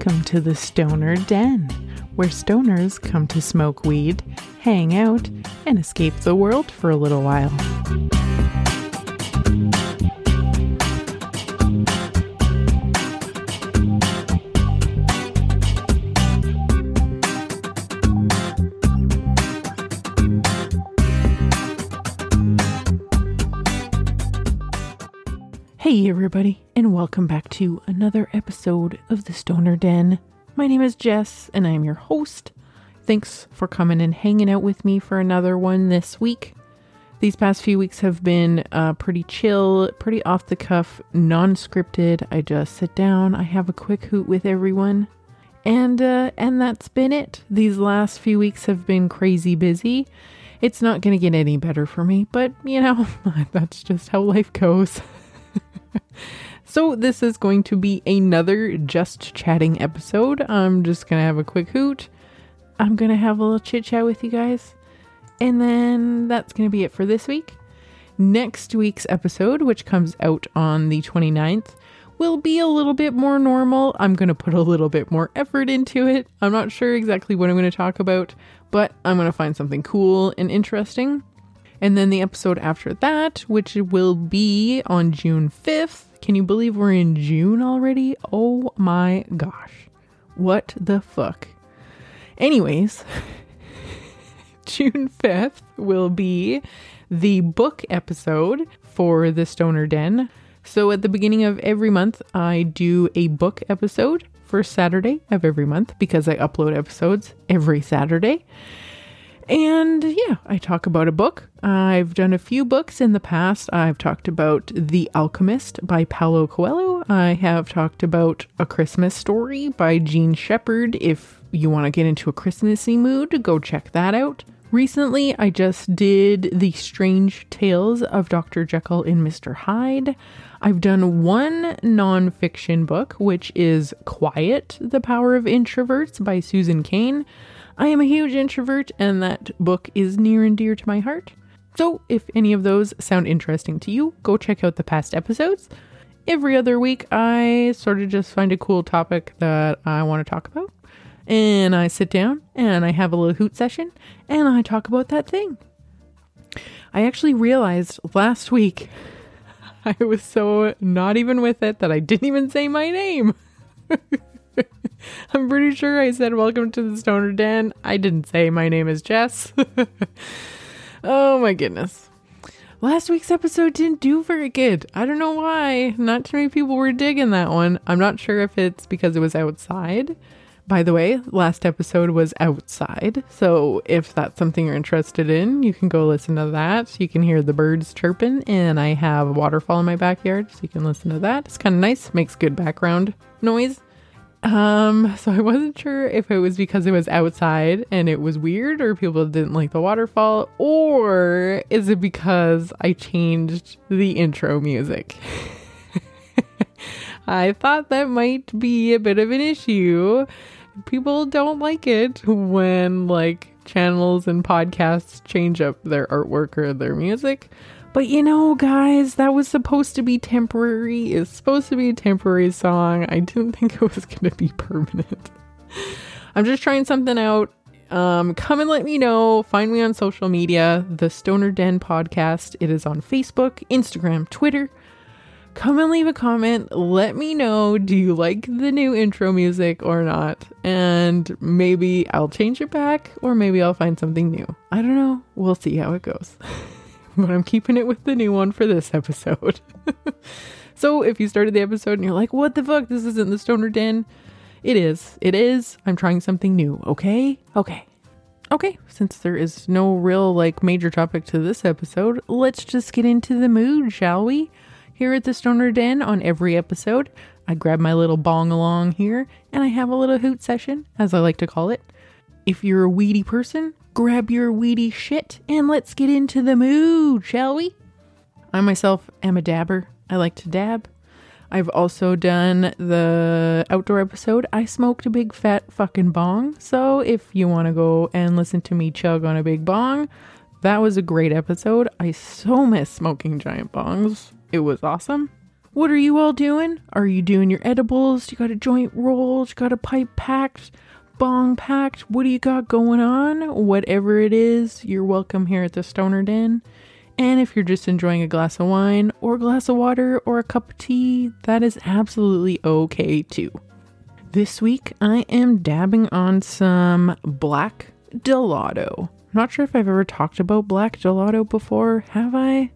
Welcome to the Stoner Den, where stoners come to smoke weed, hang out, and escape the world for a little while. Everybody, and welcome back to another episode of the Stoner Den. My name is Jess, and I am your host. Thanks for coming and hanging out with me for another one this week. These past few weeks have been uh, pretty chill, pretty off the cuff, non scripted. I just sit down, I have a quick hoot with everyone, and uh, and that's been it. These last few weeks have been crazy busy. It's not going to get any better for me, but you know, that's just how life goes. so, this is going to be another just chatting episode. I'm just going to have a quick hoot. I'm going to have a little chit chat with you guys. And then that's going to be it for this week. Next week's episode, which comes out on the 29th, will be a little bit more normal. I'm going to put a little bit more effort into it. I'm not sure exactly what I'm going to talk about, but I'm going to find something cool and interesting. And then the episode after that, which will be on June 5th. Can you believe we're in June already? Oh my gosh. What the fuck? Anyways, June 5th will be the book episode for the Stoner Den. So at the beginning of every month, I do a book episode for Saturday of every month because I upload episodes every Saturday. And yeah, I talk about a book. I've done a few books in the past. I've talked about The Alchemist by Paulo Coelho. I have talked about A Christmas Story by Jean Shepherd. If you want to get into a Christmassy mood, go check that out. Recently, I just did The Strange Tales of Dr. Jekyll and Mr. Hyde. I've done one nonfiction book, which is Quiet The Power of Introverts by Susan Cain. I am a huge introvert, and that book is near and dear to my heart. So, if any of those sound interesting to you, go check out the past episodes. Every other week, I sort of just find a cool topic that I want to talk about, and I sit down and I have a little hoot session and I talk about that thing. I actually realized last week I was so not even with it that I didn't even say my name. I'm pretty sure I said welcome to the Stoner Den. I didn't say my name is Jess. oh my goodness. Last week's episode didn't do very good. I don't know why. Not too many people were digging that one. I'm not sure if it's because it was outside. By the way, last episode was outside. So if that's something you're interested in, you can go listen to that. You can hear the birds chirping, and I have a waterfall in my backyard, so you can listen to that. It's kind of nice, makes good background noise. Um, so I wasn't sure if it was because it was outside and it was weird or people didn't like the waterfall or is it because I changed the intro music? I thought that might be a bit of an issue. People don't like it when like channels and podcasts change up their artwork or their music. But you know, guys, that was supposed to be temporary. It's supposed to be a temporary song. I didn't think it was going to be permanent. I'm just trying something out. Um, come and let me know. Find me on social media, the Stoner Den Podcast. It is on Facebook, Instagram, Twitter. Come and leave a comment. Let me know do you like the new intro music or not? And maybe I'll change it back or maybe I'll find something new. I don't know. We'll see how it goes. but I'm keeping it with the new one for this episode. so if you started the episode and you're like, what the fuck? This isn't the Stoner Den. It is. It is. I'm trying something new. Okay? Okay. Okay, since there is no real like major topic to this episode, let's just get into the mood, shall we? Here at the Stoner Den on every episode, I grab my little bong along here and I have a little hoot session, as I like to call it. If you're a weedy person, grab your weedy shit and let's get into the mood, shall we? I myself am a dabber. I like to dab. I've also done the outdoor episode. I smoked a big fat fucking bong. So if you want to go and listen to me chug on a big bong, that was a great episode. I so miss smoking giant bongs. It was awesome. What are you all doing? Are you doing your edibles? You got a joint rolled? You got a pipe packed? Bong packed? What do you got going on? Whatever it is, you're welcome here at the Stoner Den. And if you're just enjoying a glass of wine or a glass of water or a cup of tea, that is absolutely okay too. This week I am dabbing on some black gelato. Not sure if I've ever talked about black gelato before, have I?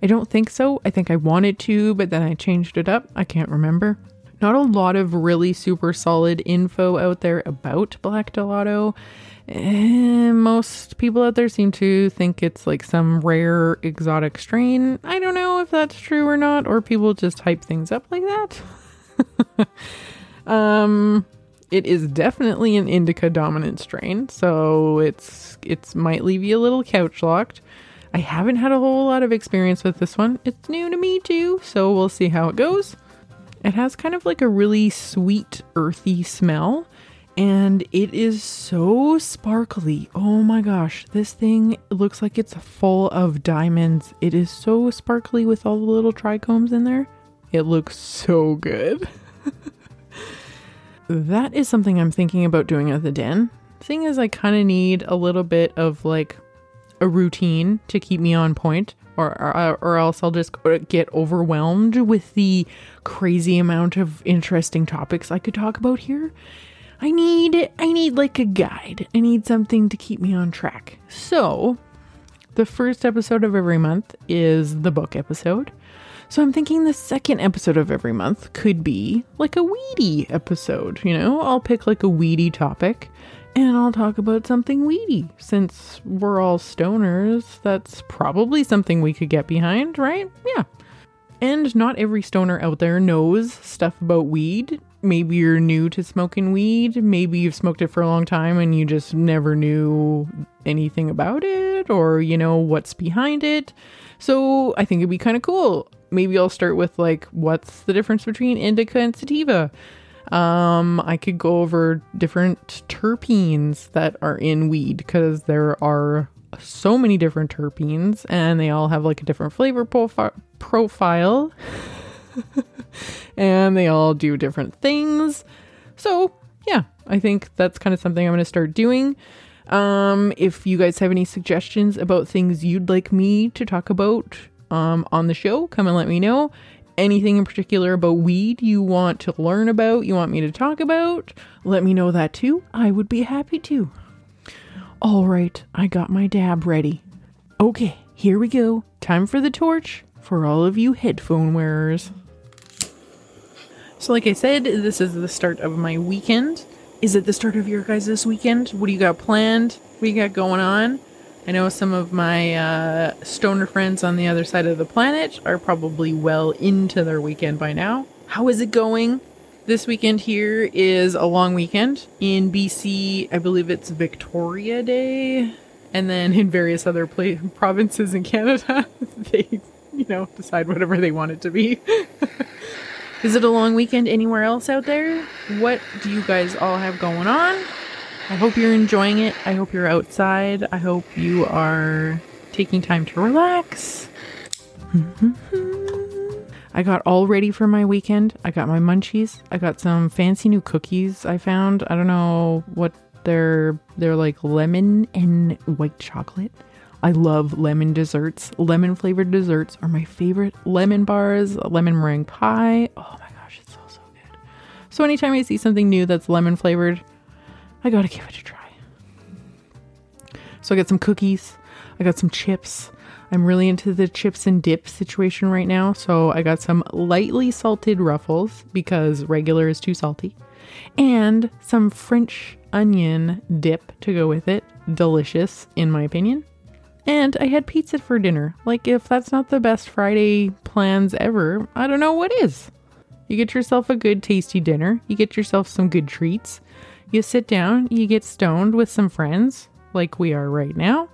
I don't think so. I think I wanted to, but then I changed it up. I can't remember. Not a lot of really super solid info out there about black gelato. And most people out there seem to think it's like some rare exotic strain. I don't know if that's true or not, or people just hype things up like that. um, it is definitely an indica dominant strain, so it's it's might leave you a little couch locked. I haven't had a whole lot of experience with this one. It's new to me too, so we'll see how it goes. It has kind of like a really sweet, earthy smell, and it is so sparkly. Oh my gosh, this thing looks like it's full of diamonds. It is so sparkly with all the little trichomes in there. It looks so good. that is something I'm thinking about doing at the den. Thing is, I kind of need a little bit of like a routine to keep me on point, or, or, uh, or else I'll just get overwhelmed with the crazy amount of interesting topics I could talk about here. I need I need like a guide. I need something to keep me on track. So, the first episode of every month is the book episode. So I'm thinking the second episode of every month could be like a weedy episode, you know? I'll pick like a weedy topic and I'll talk about something weedy. Since we're all stoners, that's probably something we could get behind, right? Yeah. And not every stoner out there knows stuff about weed. Maybe you're new to smoking weed. Maybe you've smoked it for a long time and you just never knew anything about it or, you know, what's behind it. So I think it'd be kind of cool. Maybe I'll start with like, what's the difference between indica and sativa? Um, I could go over different terpenes that are in weed because there are so many different terpenes and they all have like a different flavor profi- profile. and they all do different things. So, yeah, I think that's kind of something I'm going to start doing. Um, if you guys have any suggestions about things you'd like me to talk about um, on the show, come and let me know anything in particular about weed you want to learn about, you want me to talk about, let me know that too. I would be happy to. All right, I got my dab ready. Okay, here we go. Time for the torch for all of you headphone wearers. So, like I said, this is the start of my weekend. Is it the start of your guys' this weekend? What do you got planned? What do you got going on? I know some of my uh, stoner friends on the other side of the planet are probably well into their weekend by now. How is it going? This weekend here is a long weekend. In BC, I believe it's Victoria Day. And then in various other pla- provinces in Canada, they, you know, decide whatever they want it to be. is it a long weekend anywhere else out there? What do you guys all have going on? I hope you're enjoying it. I hope you're outside. I hope you are taking time to relax. I got all ready for my weekend. I got my munchies. I got some fancy new cookies I found. I don't know what they're they're like lemon and white chocolate. I love lemon desserts. Lemon flavored desserts are my favorite. Lemon bars, lemon meringue pie. Oh my gosh, it's so so good. So anytime I see something new that's lemon flavored, I gotta give it a try. So I got some cookies, I got some chips. I'm really into the chips and dip situation right now, so I got some lightly salted ruffles because regular is too salty, and some French onion dip to go with it. Delicious, in my opinion. And I had pizza for dinner. Like, if that's not the best Friday plans ever, I don't know what is. You get yourself a good, tasty dinner, you get yourself some good treats, you sit down, you get stoned with some friends, like we are right now.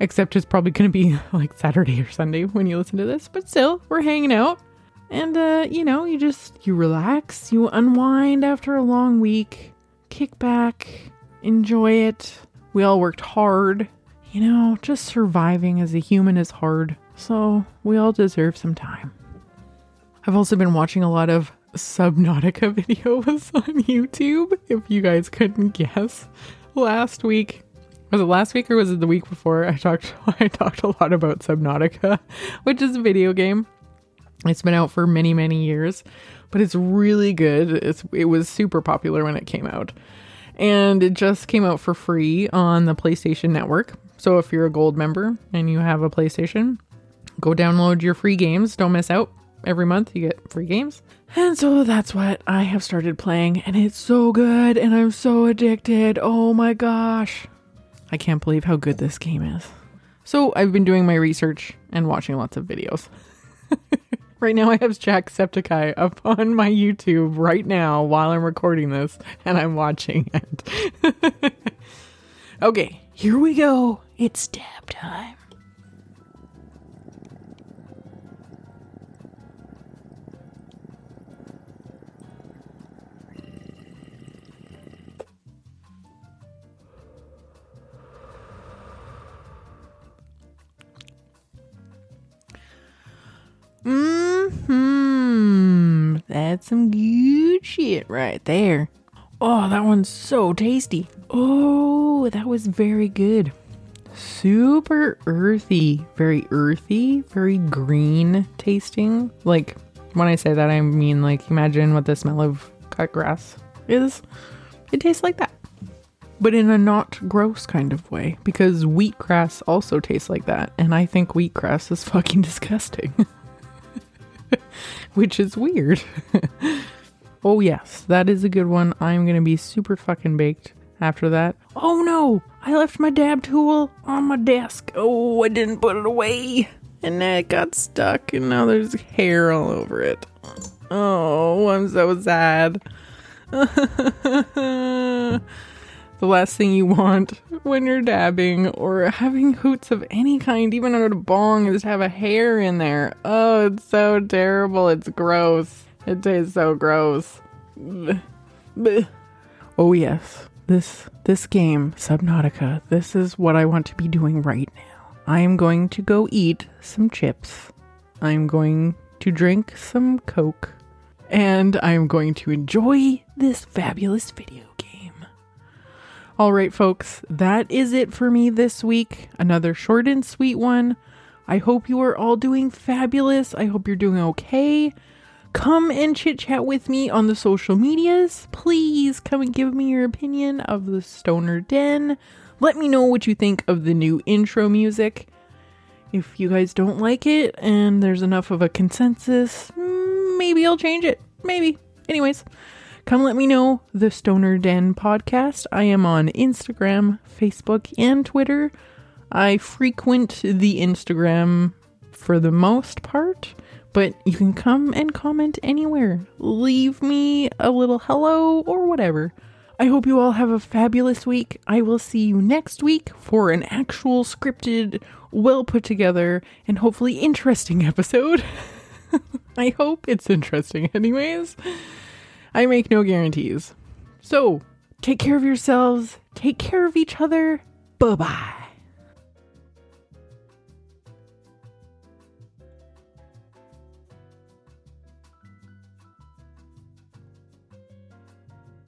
Except it's probably going to be like Saturday or Sunday when you listen to this, but still, we're hanging out. And uh, you know, you just you relax, you unwind after a long week, kick back, enjoy it. We all worked hard. You know, just surviving as a human is hard. So, we all deserve some time. I've also been watching a lot of Subnautica video was on YouTube, if you guys couldn't guess. Last week, was it last week or was it the week before? I talked I talked a lot about Subnautica, which is a video game. It's been out for many, many years, but it's really good. It's it was super popular when it came out. And it just came out for free on the PlayStation Network. So if you're a gold member and you have a PlayStation, go download your free games. Don't miss out. Every month you get free games. And so that's what I have started playing and it's so good and I'm so addicted. Oh my gosh. I can't believe how good this game is. So I've been doing my research and watching lots of videos. right now I have Jacksepticeye up on my YouTube right now while I'm recording this and I'm watching it. okay, here we go. It's dab time. That's some good shit right there. Oh, that one's so tasty. Oh, that was very good. Super earthy, very earthy, very green tasting. Like when I say that, I mean like imagine what the smell of cut grass is. It tastes like that, but in a not gross kind of way because wheatgrass also tastes like that, and I think wheatgrass is fucking disgusting. which is weird. oh, yes, that is a good one. I'm going to be super fucking baked after that. Oh no, I left my dab tool on my desk. Oh, I didn't put it away. And it got stuck, and now there's hair all over it. Oh, I'm so sad. the last thing you want when you're dabbing or having hoots of any kind, even on a bong, is to have a hair in there. Oh, it's so terrible. It's gross. It tastes so gross. Oh yes, this this game, Subnautica. This is what I want to be doing right now. I am going to go eat some chips. I'm going to drink some Coke. And I'm going to enjoy this fabulous video all right, folks, that is it for me this week. Another short and sweet one. I hope you are all doing fabulous. I hope you're doing okay. Come and chit chat with me on the social medias. Please come and give me your opinion of the Stoner Den. Let me know what you think of the new intro music. If you guys don't like it and there's enough of a consensus, maybe I'll change it. Maybe. Anyways, Come let me know, the Stoner Den podcast. I am on Instagram, Facebook, and Twitter. I frequent the Instagram for the most part, but you can come and comment anywhere. Leave me a little hello or whatever. I hope you all have a fabulous week. I will see you next week for an actual scripted, well put together, and hopefully interesting episode. I hope it's interesting, anyways. I make no guarantees. So, take care of yourselves, take care of each other. Bye bye.